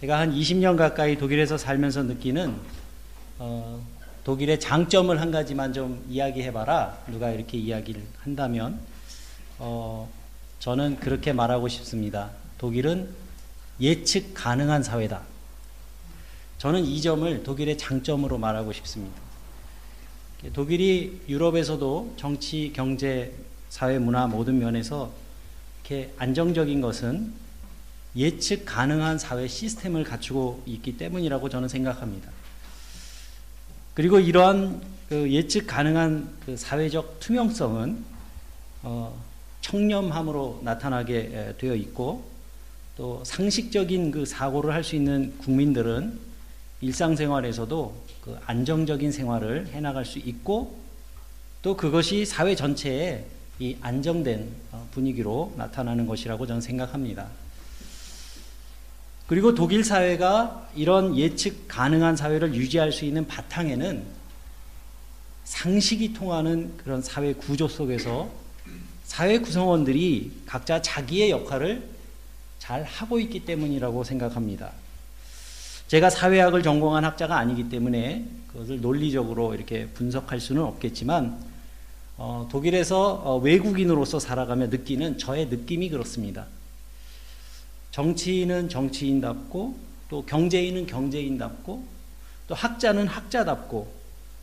제가 한 20년 가까이 독일에서 살면서 느끼는 어, 독일의 장점을 한 가지만 좀 이야기해봐라. 누가 이렇게 이야기를 한다면 어, 저는 그렇게 말하고 싶습니다. 독일은 예측 가능한 사회다. 저는 이 점을 독일의 장점으로 말하고 싶습니다. 독일이 유럽에서도 정치, 경제, 사회, 문화 모든 면에서 이렇게 안정적인 것은 예측 가능한 사회 시스템을 갖추고 있기 때문이라고 저는 생각합니다. 그리고 이러한 그 예측 가능한 그 사회적 투명성은 어, 청렴함으로 나타나게 되어 있고 또 상식적인 그 사고를 할 수 있는 국민들은 일상생활에서도 그 안정적인 생활을 해나갈 수 있고 또 그것이 사회 전체에 이 안정된 어, 분위기로 나타나는 것이라고 저는 생각합니다. 그리고 독일 사회가 이런 예측 가능한 사회를 유지할 수 있는 바탕에는 상식이 통하는 그런 사회 구조 속에서 사회 구성원들이 각자 자기의 역할을 잘 하고 있기 때문이라고 생각합니다. 제가 사회학을 전공한 학자가 아니기 때문에 그것을 논리적으로 이렇게 분석할 수는 없겠지만 어, 독일에서 어, 외국인으로서 살아가며 느끼는 저의 느낌이 그렇습니다. 정치인은 정치인답고 또 경제인은 경제인답고 또 학자는 학자답고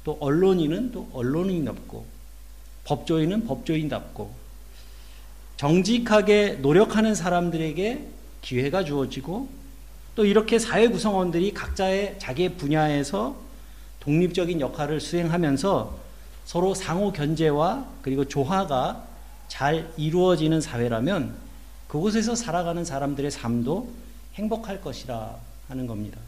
또 언론인은 또 언론인답고 법조인은 법조인답고 정직하게 노력하는 사람들에게 기회가 주어지고 또 이렇게 사회 구성원들이 각자의 자기의 분야에서 독립적인 역할을 수행하면서 서로 상호 견제와 그리고 조화가 잘 이루어지는 사회라면 그곳에서 살아가는 사람들의 삶도 행복할 것이라 하는 겁니다.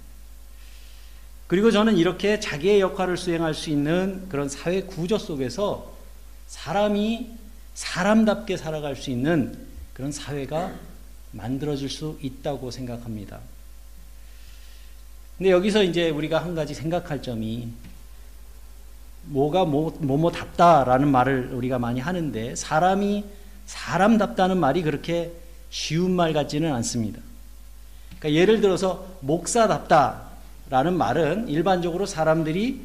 그리고 저는 이렇게 자기의 역할을 수행할 수 있는 그런 사회 구조 속에서 사람이 사람답게 살아갈 수 있는 그런 사회가 만들어질 수 있다고 생각합니다. 근데 여기서 이제 우리가 한 가지 생각할 점이 뭐가 뭐, 뭐뭐답다라는 말을 우리가 많이 하는데 사람이 사람답다는 말이 그렇게 쉬운 말 같지는 않습니다. 그러니까 예를 들어서 목사답다라는 말은 일반적으로 사람들이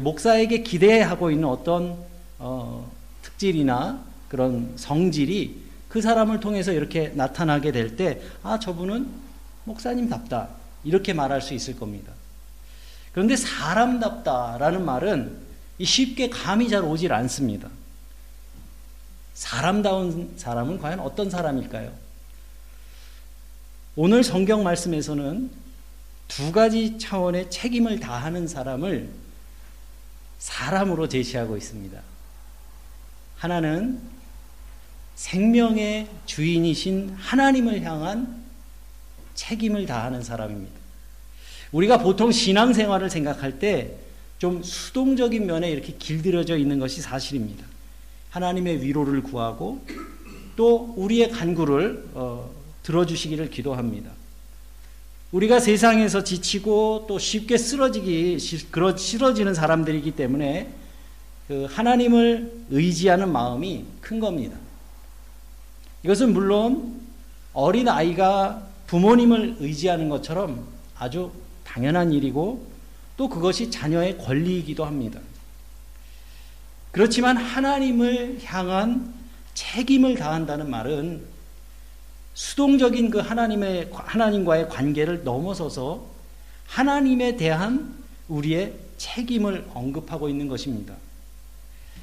목사에게 기대하고 있는 어떤 어, 특질이나 그런 성질이 그 사람을 통해서 이렇게 나타나게 될 때, 아, 저분은 목사님답다. 이렇게 말할 수 있을 겁니다. 그런데 사람답다라는 말은 쉽게 감이 잘 오질 않습니다. 사람다운 사람은 과연 어떤 사람일까요? 오늘 성경 말씀에서는 두 가지 차원의 책임을 다하는 사람을 사람으로 제시하고 있습니다. 하나는 생명의 주인이신 하나님을 향한 책임을 다하는 사람입니다. 우리가 보통 신앙생활을 생각할 때 좀 수동적인 면에 이렇게 길들여져 있는 것이 사실입니다. 하나님의 위로를 구하고 또 우리의 간구를 어, 들어주시기를 기도합니다. 우리가 세상에서 지치고 또 쉽게 쓰러지기 쓰러지는 사람들이기 때문에 그 하나님을 의지하는 마음이 큰 겁니다. 이것은 물론 어린 아이가 부모님을 의지하는 것처럼 아주 당연한 일이고 또 그것이 자녀의 권리이기도 합니다. 그렇지만 하나님을 향한 책임을 다한다는 말은 수동적인 그 하나님의 하나님과의 관계를 넘어서서 하나님에 대한 우리의 책임을 언급하고 있는 것입니다.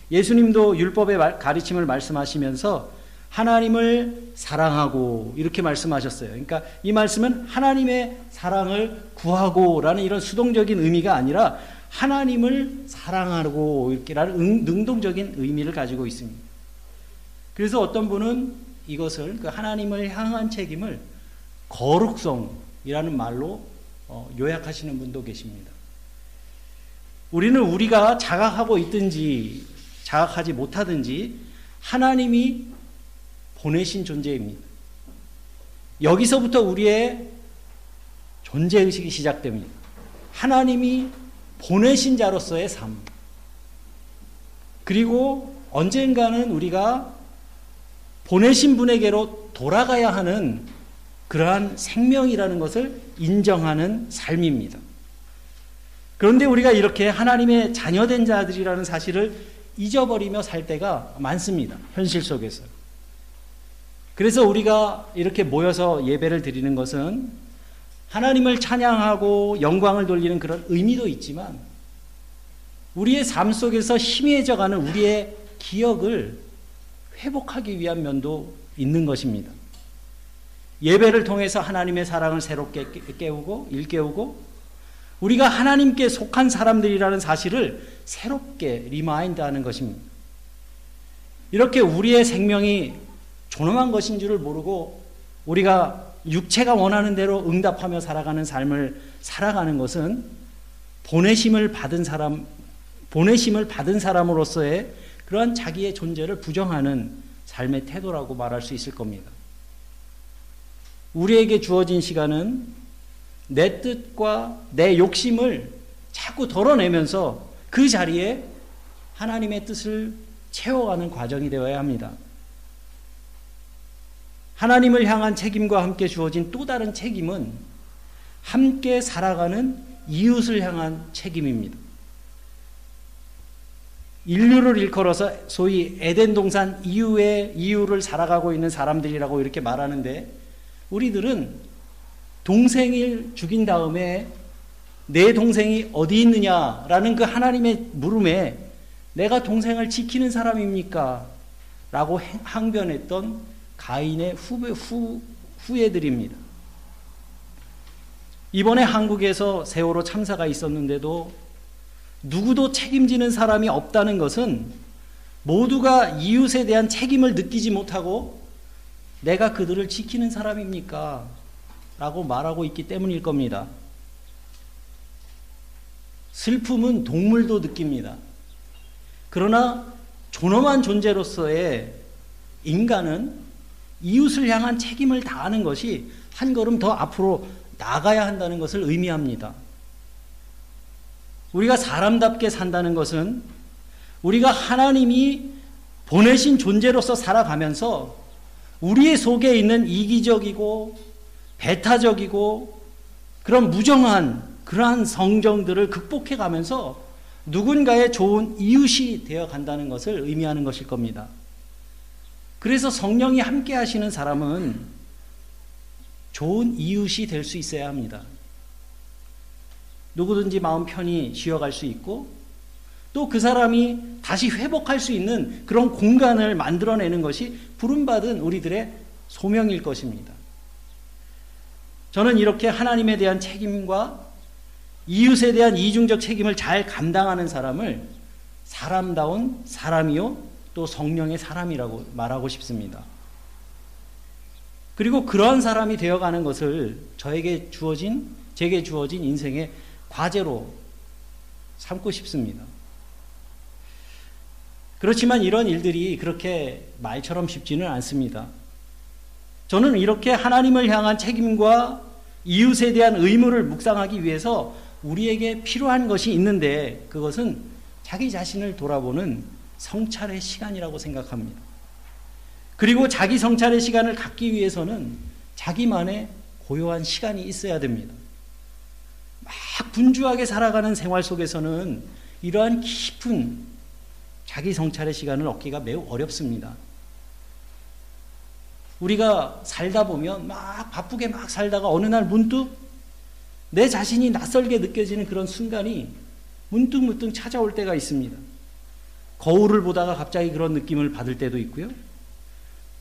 예수님도 율법의 가르침을 말씀하시면서 하나님을 사랑하고 이렇게 말씀하셨어요. 그러니까 이 말씀은 하나님의 사랑을 구하고라는 이런 수동적인 의미가 아니라 하나님을 사랑하고 이렇게라는 능동적인 의미를 가지고 있습니다. 그래서 어떤 분은 이것을 그 하나님을 향한 책임을 거룩성이라는 말로 어, 요약하시는 분도 계십니다. 우리는 우리가 자각하고 있든지 자각하지 못하든지 하나님이 보내신 존재입니다. 여기서부터 우리의 존재의식이 시작됩니다. 하나님이 보내신 자로서의 삶. 그리고 언젠가는 우리가 보내신 분에게로 돌아가야 하는 그러한 생명이라는 것을 인정하는 삶입니다. 그런데 우리가 이렇게 하나님의 자녀된 자들이라는 사실을 잊어버리며 살 때가 많습니다. 현실 속에서. 그래서 우리가 이렇게 모여서 예배를 드리는 것은 하나님을 찬양하고 영광을 돌리는 그런 의미도 있지만 우리의 삶 속에서 희미해져가는 우리의 기억을 회복하기 위한 면도 있는 것입니다. 예배를 통해서 하나님의 사랑을 새롭게 깨우고 일깨우고 우리가 하나님께 속한 사람들이라는 사실을 새롭게 remind하는 것입니다. 이렇게 우리의 생명이 존엄한 것인 줄을 모르고 우리가 육체가 원하는 대로 응답하며 살아가는 삶을 살아가는 것은 보내심을 받은 사람, 보내심을 받은 사람으로서의 그러한 자기의 존재를 부정하는 삶의 태도라고 말할 수 있을 겁니다. 우리에게 주어진 시간은 내 뜻과 내 욕심을 자꾸 덜어내면서 그 자리에 하나님의 뜻을 채워가는 과정이 되어야 합니다. 하나님을 향한 책임과 함께 주어진 또 다른 책임은 함께 살아가는 이웃을 향한 책임입니다. 인류를 일컬어서 소위 에덴 동산 이후의 이유를 살아가고 있는 사람들이라고 이렇게 말하는데 우리들은 동생을 죽인 다음에 내 동생이 어디 있느냐라는 그 하나님의 물음에 내가 동생을 지키는 사람입니까? 라고 항변했던 가인의 후배, 후, 후예들입니다. 이번에 한국에서 세월호 참사가 있었는데도 누구도 책임지는 사람이 없다는 것은 모두가 이웃에 대한 책임을 느끼지 못하고 내가 그들을 지키는 사람입니까? 라고 말하고 있기 때문일 겁니다. 슬픔은 동물도 느낍니다. 그러나 존엄한 존재로서의 인간은 이웃을 향한 책임을 다하는 것이 한 걸음 더 앞으로 나가야 한다는 것을 의미합니다. 우리가 사람답게 산다는 것은 우리가 하나님이 보내신 존재로서 살아가면서 우리의 속에 있는 이기적이고 배타적이고 그런 무정한 그러한 성정들을 극복해 가면서 누군가의 좋은 이웃이 되어 간다는 것을 의미하는 것일 겁니다. 그래서 성령이 함께 하시는 사람은 좋은 이웃이 될 수 있어야 합니다. 누구든지 마음 편히 쉬어갈 수 있고 또 그 사람이 다시 회복할 수 있는 그런 공간을 만들어내는 것이 부름받은 우리들의 소명일 것입니다. 저는 이렇게 하나님에 대한 책임과 이웃에 대한 이중적 책임을 잘 감당하는 사람을 사람다운 사람이요 또 성령의 사람이라고 말하고 싶습니다. 그리고 그러한 사람이 되어가는 것을 저에게 주어진 제게 주어진 인생의 과제로 삼고 싶습니다. 그렇지만 이런 일들이 그렇게 말처럼 쉽지는 않습니다. 저는 이렇게 하나님을 향한 책임과 이웃에 대한 의무를 묵상하기 위해서 우리에게 필요한 것이 있는데 그것은 자기 자신을 돌아보는 성찰의 시간이라고 생각합니다. 그리고 자기 성찰의 시간을 갖기 위해서는 자기만의 고요한 시간이 있어야 됩니다. 막 분주하게 살아가는 생활 속에서는 이러한 깊은 자기 성찰의 시간을 얻기가 매우 어렵습니다. 우리가 살다 보면 막 바쁘게 막 살다가 어느 날 문득 내 자신이 낯설게 느껴지는 그런 순간이 문득문득 찾아올 때가 있습니다. 거울을 보다가 갑자기 그런 느낌을 받을 때도 있고요.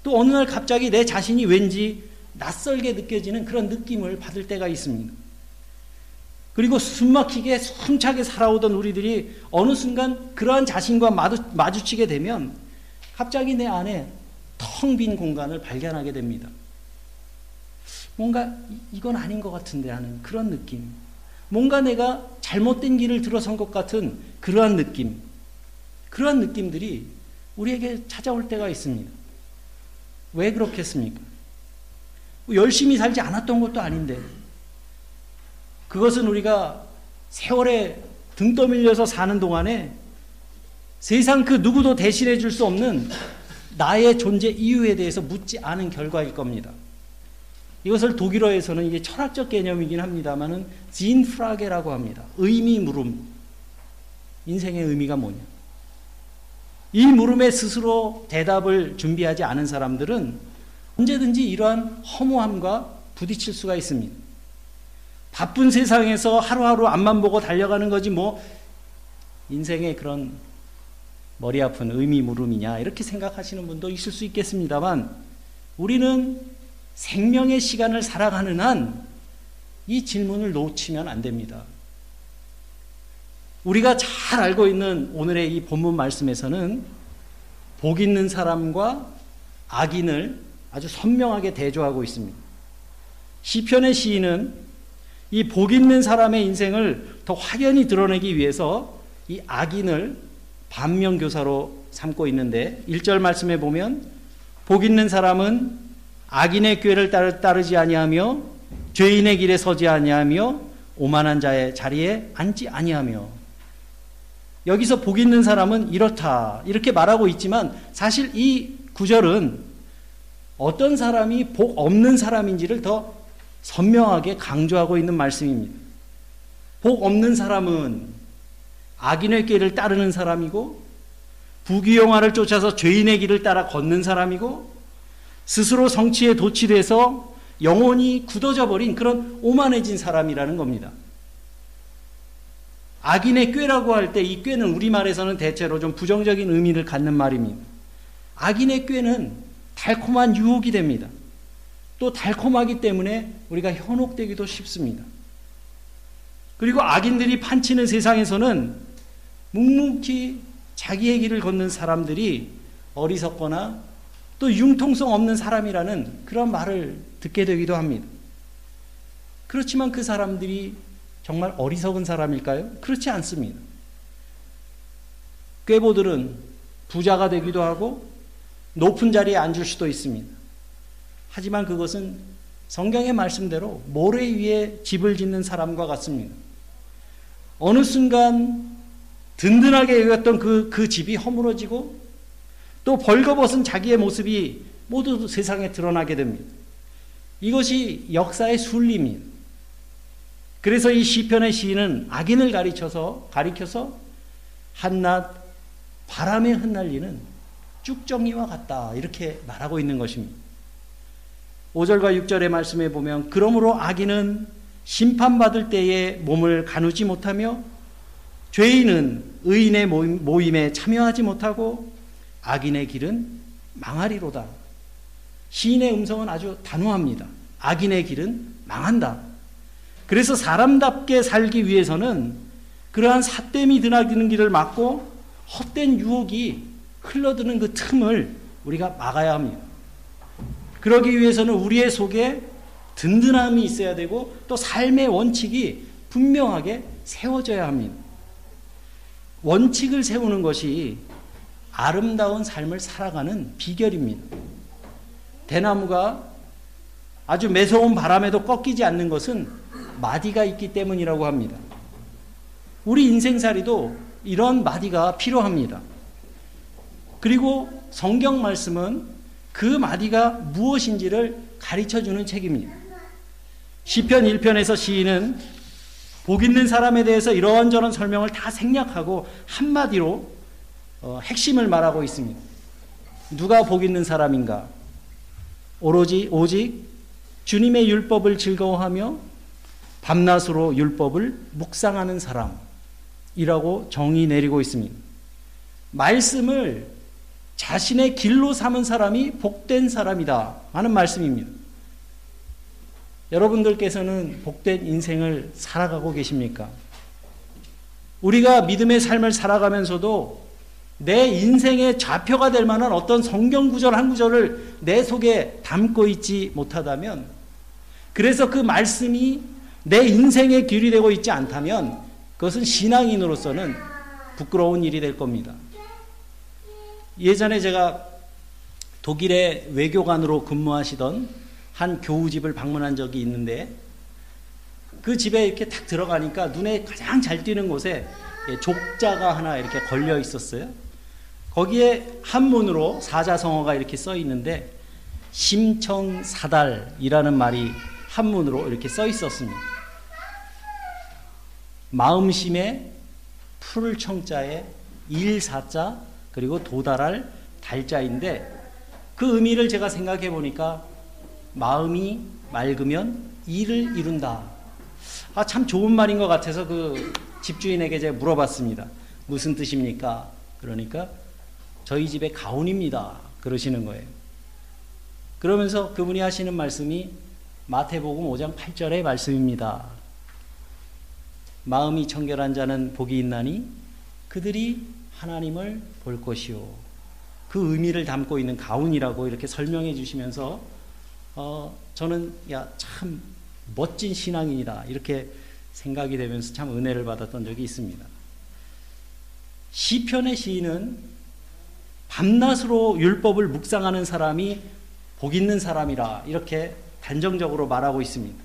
또 어느 날 갑자기 내 자신이 왠지 낯설게 느껴지는 그런 느낌을 받을 때가 있습니다. 그리고 숨막히게 숨차게 살아오던 우리들이 어느 순간 그러한 자신과 마주, 치게 되면 갑자기 내 안에 텅 빈 공간을 발견하게 됩니다. 뭔가 이건 아닌 것 같은데 하는 그런 느낌. 뭔가 내가 잘못된 길을 들어선 것 같은 그러한 느낌. 그러한 느낌들이 우리에게 찾아올 때가 있습니다. 왜 그렇겠습니까? 열심히 살지 않았던 것도 아닌데 그것은 우리가 세월에 등 떠밀려서 사는 동안에 세상 그 누구도 대신해 줄 수 없는 나의 존재 이유에 대해서 묻지 않은 결과일 겁니다. 이것을 독일어에서는 이게 철학적 개념이긴 합니다만은 진프라게라고 합니다. 의미 물음. 인생의 의미가 뭐냐? 이 물음에 스스로 대답을 준비하지 않은 사람들은 언제든지 이러한 허무함과 부딪힐 수가 있습니다. 바쁜 세상에서 하루하루 앞만 보고 달려가는 거지 뭐 인생의 그런 머리 아픈 의미 물음이냐 이렇게 생각하시는 분도 있을 수 있겠습니다만 우리는 생명의 시간을 살아가는 한 이 질문을 놓치면 안 됩니다. 우리가 잘 알고 있는 오늘의 이 본문 말씀에서는 복 있는 사람과 악인을 아주 선명하게 대조하고 있습니다. 시편의 시인은 이 복 있는 사람의 인생을 더 확연히 드러내기 위해서 이 악인을 반면교사로 삼고 있는데 1절 말씀에 보면 복 있는 사람은 악인의 꾀를 따르지 아니하며 죄인의 길에 서지 아니하며 오만한 자의 자리에 앉지 아니하며 여기서 복 있는 사람은 이렇다. 이렇게 말하고 있지만 사실 이 구절은 어떤 사람이 복 없는 사람인지를 더 선명하게 강조하고 있는 말씀입니다. 복 없는 사람은 악인의 길을 따르는 사람이고 부귀영화를 쫓아서 죄인의 길을 따라 걷는 사람이고 스스로 성취에 도취돼서 영혼이 굳어져 버린 그런 오만해진 사람이라는 겁니다. 악인의 꾀라고 할 때 이 꾀는 우리말에서는 대체로 좀 부정적인 의미를 갖는 말입니다. 악인의 꾀는 달콤한 유혹이 됩니다. 또 달콤하기 때문에 우리가 현혹되기도 쉽습니다. 그리고 악인들이 판치는 세상에서는 묵묵히 자기의 길을 걷는 사람들이 어리석거나 또 융통성 없는 사람이라는 그런 말을 듣게 되기도 합니다. 그렇지만 그 사람들이 정말 어리석은 사람일까요? 그렇지 않습니다. 꾀보들은 부자가 되기도 하고 높은 자리에 앉을 수도 있습니다. 하지만 그것은 성경의 말씀대로 모래 위에 집을 짓는 사람과 같습니다. 어느 순간 든든하게 여겼던 그, 그 집이 허물어지고 또 벌거벗은 자기의 모습이 모두 세상에 드러나게 됩니다. 이것이 역사의 순리입니다. 그래서 이 시편의 시인은 악인을 가리쳐서 가리켜서 한낱 바람에 흩날리는 쭉정이와 같다 이렇게 말하고 있는 것입니다. 5절과 6절의 말씀에 보면 그러므로 악인은 심판받을 때에 몸을 가누지 못하며 죄인은 의인의 모임에 참여하지 못하고 악인의 길은 망하리로다. 시인의 음성은 아주 단호합니다. 악인의 길은 망한다. 그래서 사람답게 살기 위해서는 그러한 사땜이 드나드는 길을 막고 헛된 유혹이 흘러드는 그 틈을 우리가 막아야 합니다. 그러기 위해서는 우리의 속에 든든함이 있어야 되고 또 삶의 원칙이 분명하게 세워져야 합니다. 원칙을 세우는 것이 아름다운 삶을 살아가는 비결입니다. 대나무가 아주 매서운 바람에도 꺾이지 않는 것은 마디가 있기 때문이라고 합니다. 우리 인생살이도 이런 마디가 필요합니다. 그리고 성경 말씀은 그 마디가 무엇인지를 가르쳐 주는 책입니다. 시편 1편에서 시인은 복 있는 사람에 대해서 이런저런 설명을 다 생략하고 한마디로 어, 핵심을 말하고 있습니다. 누가 복 있는 사람인가? 오로지 오직 주님의 율법을 즐거워하며 밤낮으로 율법을 묵상하는 사람이라고 정의 내리고 있습니다. 말씀을 자신의 길로 삼은 사람이 복된 사람이다 하는 말씀입니다. 여러분들께서는 복된 인생을 살아가고 계십니까? 우리가 믿음의 삶을 살아가면서도 내 인생의 좌표가 될 만한 어떤 성경 구절 한 구절을 내 속에 담고 있지 못하다면 그래서 그 말씀이 내 인생의 길이 되고 있지 않다면 그것은 신앙인으로서는 부끄러운 일이 될 겁니다. 예전에 제가 독일의 외교관으로 근무하시던 한 교우집을 방문한 적이 있는데 그 집에 이렇게 탁 들어가니까 눈에 가장 잘 띄는 곳에 족자가 하나 이렇게 걸려 있었어요. 거기에 한문으로 사자성어가 이렇게 써 있는데 심청사달이라는 말이 한문으로 이렇게 써 있었습니다. 마음심에 풀을 청자에 일사자 그리고 도달할 달자인데 그 의미를 제가 생각해 보니까 마음이 맑으면 일을 이룬다. 아, 참 좋은 말인 것 같아서 그 집주인에게 제가 물어봤습니다. 무슨 뜻입니까? 그러니까 저희 집의 가훈입니다. 그러시는 거예요. 그러면서 그분이 하시는 말씀이 마태복음 5장 8절의 말씀입니다. 마음이 청결한 자는 복이 있나니 그들이 하나님을 볼 것이요. 그 의미를 담고 있는 가운이라고 이렇게 설명해 주시면서 어, 저는 야 참 멋진 신앙인이다 이렇게 생각이 되면서 참 은혜를 받았던 적이 있습니다. 시편의 시인은 밤낮으로 율법을 묵상하는 사람이 복 있는 사람이라 이렇게 단정적으로 말하고 있습니다.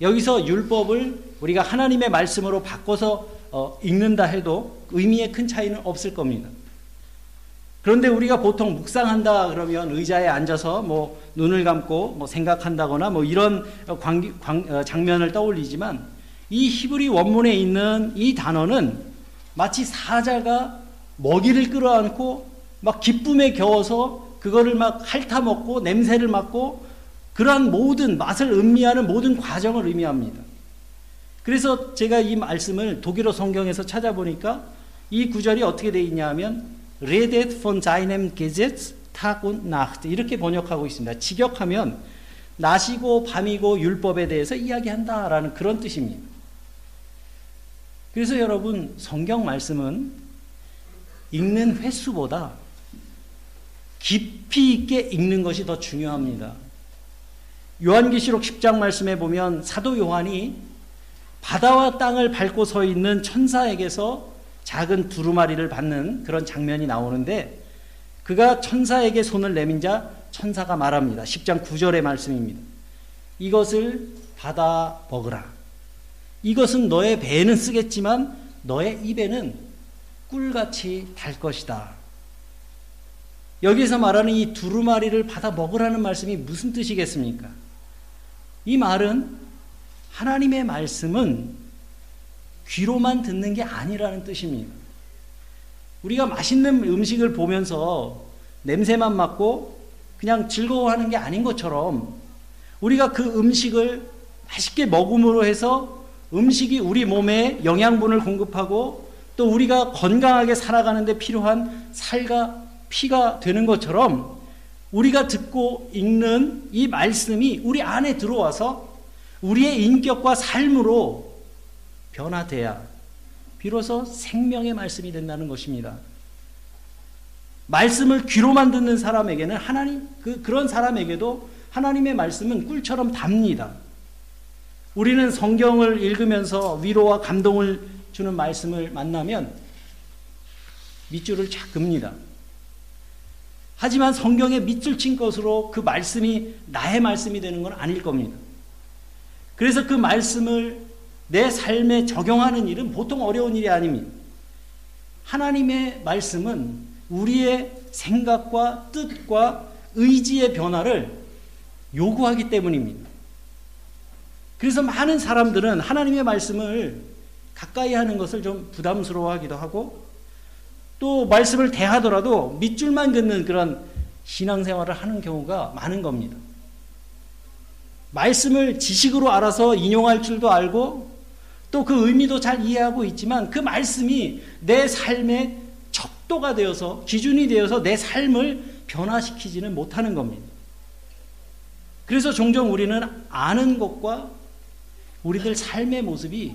여기서 율법을 우리가 하나님의 말씀으로 바꿔서 어, 읽는다 해도 의미에 큰 차이는 없을 겁니다. 그런데 우리가 보통 묵상한다 그러면 의자에 앉아서 뭐 눈을 감고 뭐 생각한다거나 뭐 이런 광기, 광, 어, 장면을 떠올리지만 이 히브리 원문에 있는 이 단어는 마치 사자가 먹이를 끌어안고 막 기쁨에 겨워서 그거를 막 핥아먹고 냄새를 맡고 그러한 모든 맛을 음미하는 모든 과정을 의미합니다. 그래서 제가 이 말씀을 독일어 성경에서 찾아보니까 이 구절이 어떻게 되어 있냐 하면 redet von seinem Gesetz Tag und Nacht 이렇게 번역하고 있습니다. 직역하면 낮이고 밤이고 율법에 대해서 이야기한다라는 그런 뜻입니다. 그래서 여러분 성경 말씀은 읽는 횟수보다 깊이 있게 읽는 것이 더 중요합니다. 요한계시록 10장 말씀에 보면 사도 요한이 바다와 땅을 밟고 서 있는 천사에게서 작은 두루마리를 받는 그런 장면이 나오는데 그가 천사에게 손을 내민 자 천사가 말합니다. 10장 9절의 말씀입니다. 이것을 받아 먹으라. 이것은 너의 배에는 쓰겠지만 너의 입에는 꿀같이 달 것이다. 여기서 말하는 이 두루마리를 받아 먹으라는 말씀이 무슨 뜻이겠습니까? 이 말은 하나님의 말씀은 귀로만 듣는 게 아니라는 뜻입니다. 우리가 맛있는 음식을 보면서 냄새만 맡고 그냥 즐거워하는 게 아닌 것처럼 우리가 그 음식을 맛있게 먹음으로 해서 음식이 우리 몸에 영양분을 공급하고 또 우리가 건강하게 살아가는데 필요한 살과 피가 되는 것처럼 우리가 듣고 읽는 이 말씀이 우리 안에 들어와서 우리의 인격과 삶으로 변화돼야 비로소 생명의 말씀이 된다는 것입니다. 말씀을 귀로만 듣는 사람에게는 하나님 그 그런 사람에게도 하나님의 말씀은 꿀처럼 답니다. 우리는 성경을 읽으면서 위로와 감동을 주는 말씀을 만나면 밑줄을 쫙 긋니다. 하지만 성경에 밑줄 친 것으로 그 말씀이 나의 말씀이 되는 건 아닐 겁니다. 그래서 그 말씀을 내 삶에 적용하는 일은 보통 어려운 일이 아닙니다. 하나님의 말씀은 우리의 생각과 뜻과 의지의 변화를 요구하기 때문입니다. 그래서 많은 사람들은 하나님의 말씀을 가까이 하는 것을 좀 부담스러워 하기도 하고 또 말씀을 대하더라도 밑줄만 긋는 그런 신앙생활을 하는 경우가 많은 겁니다. 말씀을 지식으로 알아서 인용할 줄도 알고 또 그 의미도 잘 이해하고 있지만 그 말씀이 내 삶의 척도가 되어서 기준이 되어서 내 삶을 변화시키지는 못하는 겁니다. 그래서 종종 우리는 아는 것과 우리들 삶의 모습이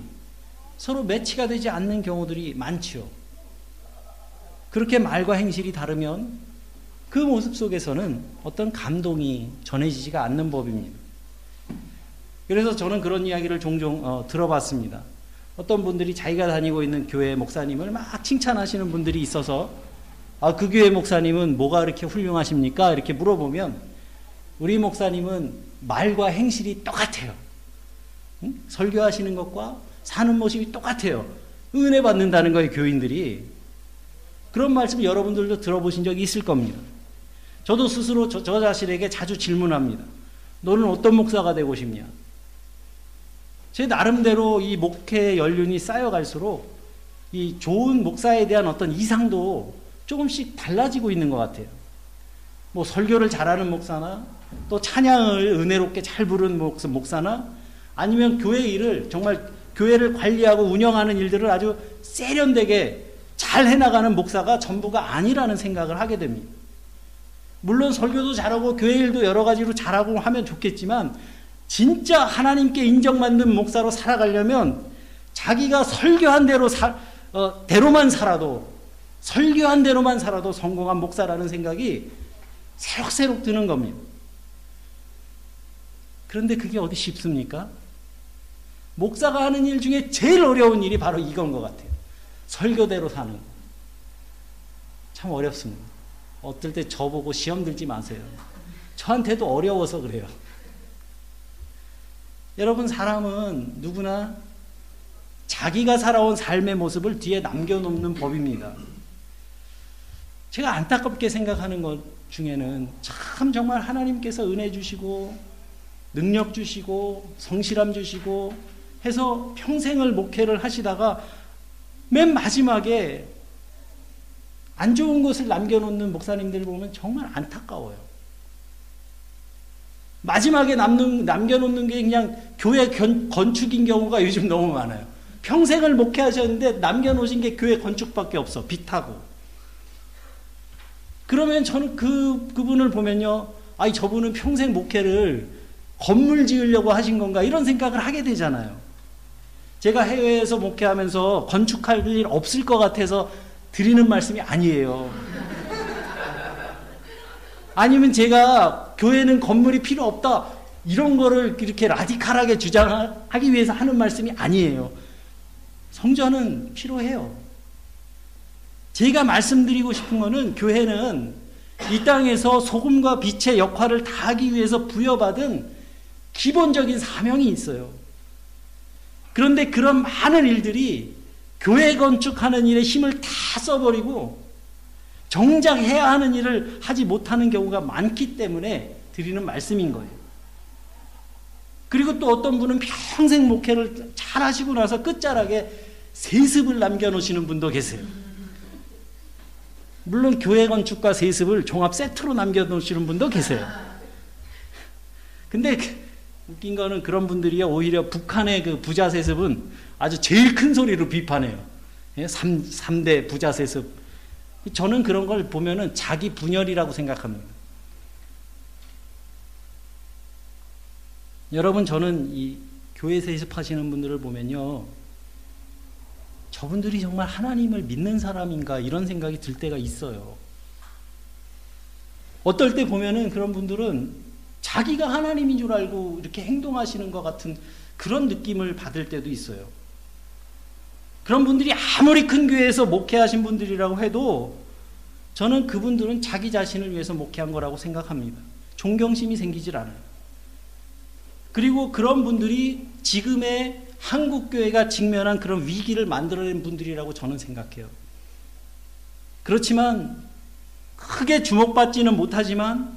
서로 매치가 되지 않는 경우들이 많지요. 그렇게 말과 행실이 다르면 그 모습 속에서는 어떤 감동이 전해지지가 않는 법입니다. 그래서 저는 그런 이야기를 종종 어, 들어봤습니다. 어떤 분들이 자기가 다니고 있는 교회 목사님을 막 칭찬하시는 분들이 있어서 아, 그 교회 목사님은 뭐가 그렇게 훌륭하십니까? 이렇게 물어보면 우리 목사님은 말과 행실이 똑같아요. 응? 설교하시는 것과 사는 모습이 똑같아요. 은혜 받는다는 거예요, 교인들이. 그런 말씀 여러분들도 들어보신 적이 있을 겁니다. 저도 스스로 저, 저 자신에게 자주 질문합니다. 너는 어떤 목사가 되고 싶냐? 제 나름대로 이 목회 연륜이 쌓여갈수록 이 좋은 목사에 대한 어떤 이상도 조금씩 달라지고 있는 것 같아요. 뭐 설교를 잘하는 목사나 또 찬양을 은혜롭게 잘 부르는 목사나 아니면 교회 일을 정말 교회를 관리하고 운영하는 일들을 아주 세련되게 잘 해나가는 목사가 전부가 아니라는 생각을 하게 됩니다. 물론 설교도 잘하고 교회 일도 여러 가지로 잘하고 하면 좋겠지만 진짜 하나님께 인정받는 목사로 살아가려면 자기가 설교한 대로 사, 어, 대로만 살아도 설교한 대로만 살아도 성공한 목사라는 생각이 새록새록 드는 겁니다. 그런데 그게 어디 쉽습니까? 목사가 하는 일 중에 제일 어려운 일이 바로 이건 것 같아요. 설교대로 사는 거. 참 어렵습니다. 어떨 때 저보고 시험 들지 마세요. 저한테도 어려워서 그래요. 여러분, 사람은 누구나 자기가 살아온 삶의 모습을 뒤에 남겨놓는 법입니다. 제가 안타깝게 생각하는 것 중에는 참 정말 하나님께서 은혜 주시고 능력 주시고 성실함 주시고 해서 평생을 목회를 하시다가 맨 마지막에 안 좋은 것을 남겨놓는 목사님들 보면 정말 안타까워요. 마지막에 남는, 남겨놓는 게 그냥 교회 건축인 경우가 요즘 너무 많아요. 평생을 목회하셨는데 남겨놓으신 게 교회 건축밖에 없어. 빛하고. 그러면 저는 그, 그분을 보면요. 아니, 저분은 평생 목회를 건물 지으려고 하신 건가? 이런 생각을 하게 되잖아요. 제가 해외에서 목회하면서 건축할 일 없을 것 같아서 드리는 말씀이 아니에요. 아니면 제가 교회는 건물이 필요 없다. 이런 거를 이렇게 라디칼하게 주장하기 위해서 하는 말씀이 아니에요. 성전은 필요해요. 제가 말씀드리고 싶은 거는 교회는 이 땅에서 소금과 빛의 역할을 다하기 위해서 부여받은 기본적인 사명이 있어요. 그런데 그런 많은 일들이 교회 건축하는 일에 힘을 다 써버리고 정작 해야 하는 일을 하지 못하는 경우가 많기 때문에 드리는 말씀인 거예요. 그리고 또 어떤 분은 평생 목회를 잘 하시고 나서 끝자락에 세습을 남겨놓으시는 분도 계세요. 물론 교회 건축과 세습을 종합 세트로 남겨놓으시는 분도 계세요. 근데 웃긴 거는 그런 분들이 오히려 북한의 그 부자 세습은 아주 제일 큰 소리로 비판해요. 3, 예? 3대 부자 세습. 저는 그런 걸 보면은 자기 분열이라고 생각합니다. 여러분, 저는 이 교회 세습하시는 분들을 보면요. 저분들이 정말 하나님을 믿는 사람인가 이런 생각이 들 때가 있어요. 어떨 때 보면은 그런 분들은 자기가 하나님인 줄 알고 이렇게 행동하시는 것 같은 그런 느낌을 받을 때도 있어요. 그런 분들이 아무리 큰 교회에서 목회하신 분들이라고 해도 저는 그분들은 자기 자신을 위해서 목회한 거라고 생각합니다. 존경심이 생기질 않아요. 그리고 그런 분들이 지금의 한국교회가 직면한 그런 위기를 만들어낸 분들이라고 저는 생각해요. 그렇지만 크게 주목받지는 못하지만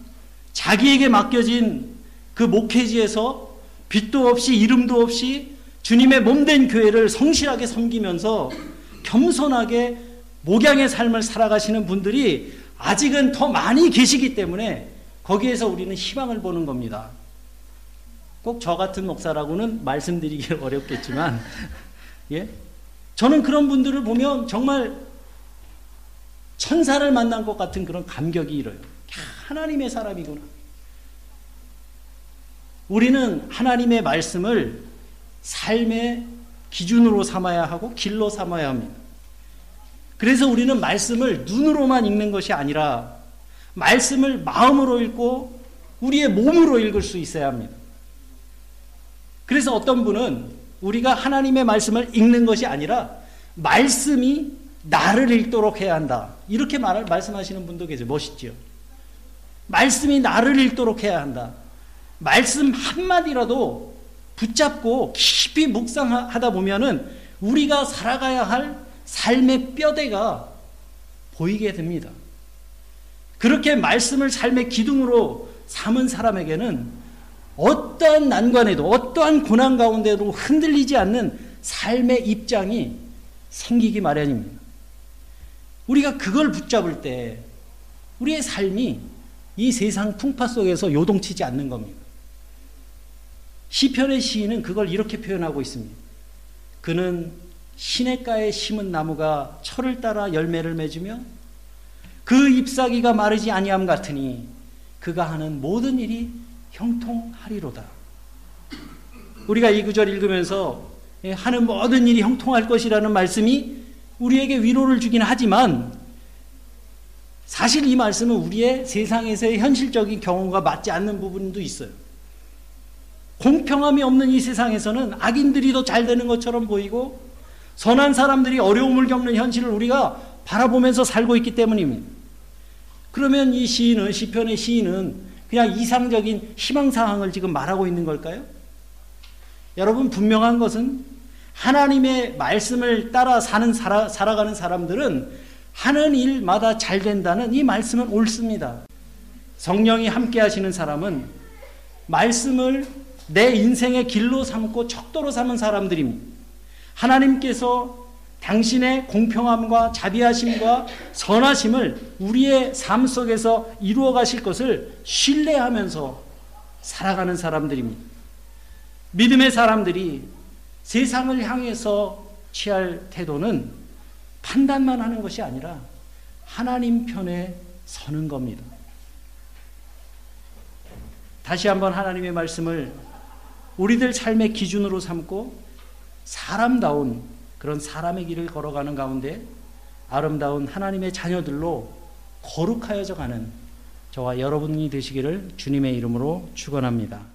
자기에게 맡겨진 그 목회지에서 빛도 없이 이름도 없이 주님의 몸된 교회를 성실하게 섬기면서 겸손하게 목양의 삶을 살아가시는 분들이 아직은 더 많이 계시기 때문에 거기에서 우리는 희망을 보는 겁니다. 꼭 저 같은 목사라고는 말씀드리기 어렵겠지만, 예? 저는 그런 분들을 보면 정말 천사를 만난 것 같은 그런 감격이 일어요. 하나님의 사람이구나. 우리는 하나님의 말씀을 삶의 기준으로 삼아야 하고 길로 삼아야 합니다. 그래서 우리는 말씀을 눈으로만 읽는 것이 아니라 말씀을 마음으로 읽고 우리의 몸으로 읽을 수 있어야 합니다. 그래서 어떤 분은 우리가 하나님의 말씀을 읽는 것이 아니라 말씀이 나를 읽도록 해야 한다. 이렇게 말, 말씀하시는 분도 계세요. 멋있죠? 말씀이 나를 읽도록 해야 한다. 말씀 한마디라도 붙잡고 깊이 묵상하다 보면은 우리가 살아가야 할 삶의 뼈대가 보이게 됩니다. 그렇게 말씀을 삶의 기둥으로 삼은 사람에게는 어떠한 난관에도 어떠한 고난 가운데도 흔들리지 않는 삶의 입장이 생기기 마련입니다. 우리가 그걸 붙잡을 때 우리의 삶이 이 세상 풍파 속에서 요동치지 않는 겁니다. 시편의 시인은 그걸 이렇게 표현하고 있습니다. 그는 시냇가에 심은 나무가 철을 따라 열매를 맺으며 그 잎사귀가 마르지 아니함 같으니 그가 하는 모든 일이 형통하리로다. 우리가 이 구절 읽으면서 하는 모든 일이 형통할 것이라는 말씀이 우리에게 위로를 주긴 하지만 사실 이 말씀은 우리의 세상에서의 현실적인 경험과 맞지 않는 부분도 있어요. 공평함이 없는 이 세상에서는 악인들이 더 잘 되는 것처럼 보이고 선한 사람들이 어려움을 겪는 현실을 우리가 바라보면서 살고 있기 때문입니다. 그러면 이 시인은 시편의 시인은 그냥 이상적인 희망 사항을 지금 말하고 있는 걸까요? 여러분 분명한 것은 하나님의 말씀을 따라 사는 살아, 살아가는 사람들은 하는 일마다 잘 된다는 이 말씀은 옳습니다. 성령이 함께 하시는 사람은 말씀을 내 인생의 길로 삼고 척도로 삼은 사람들입니다. 하나님께서 당신의 공평함과 자비하심과 선하심을 우리의 삶 속에서 이루어 가실 것을 신뢰하면서 살아가는 사람들입니다. 믿음의 사람들이 세상을 향해서 취할 태도는 판단만 하는 것이 아니라 하나님 편에 서는 겁니다. 다시 한번 하나님의 말씀을 우리들 삶의 기준으로 삼고 사람다운 그런 사람의 길을 걸어가는 가운데 아름다운 하나님의 자녀들로 거룩하여져 가는 저와 여러분이 되시기를 주님의 이름으로 축원합니다.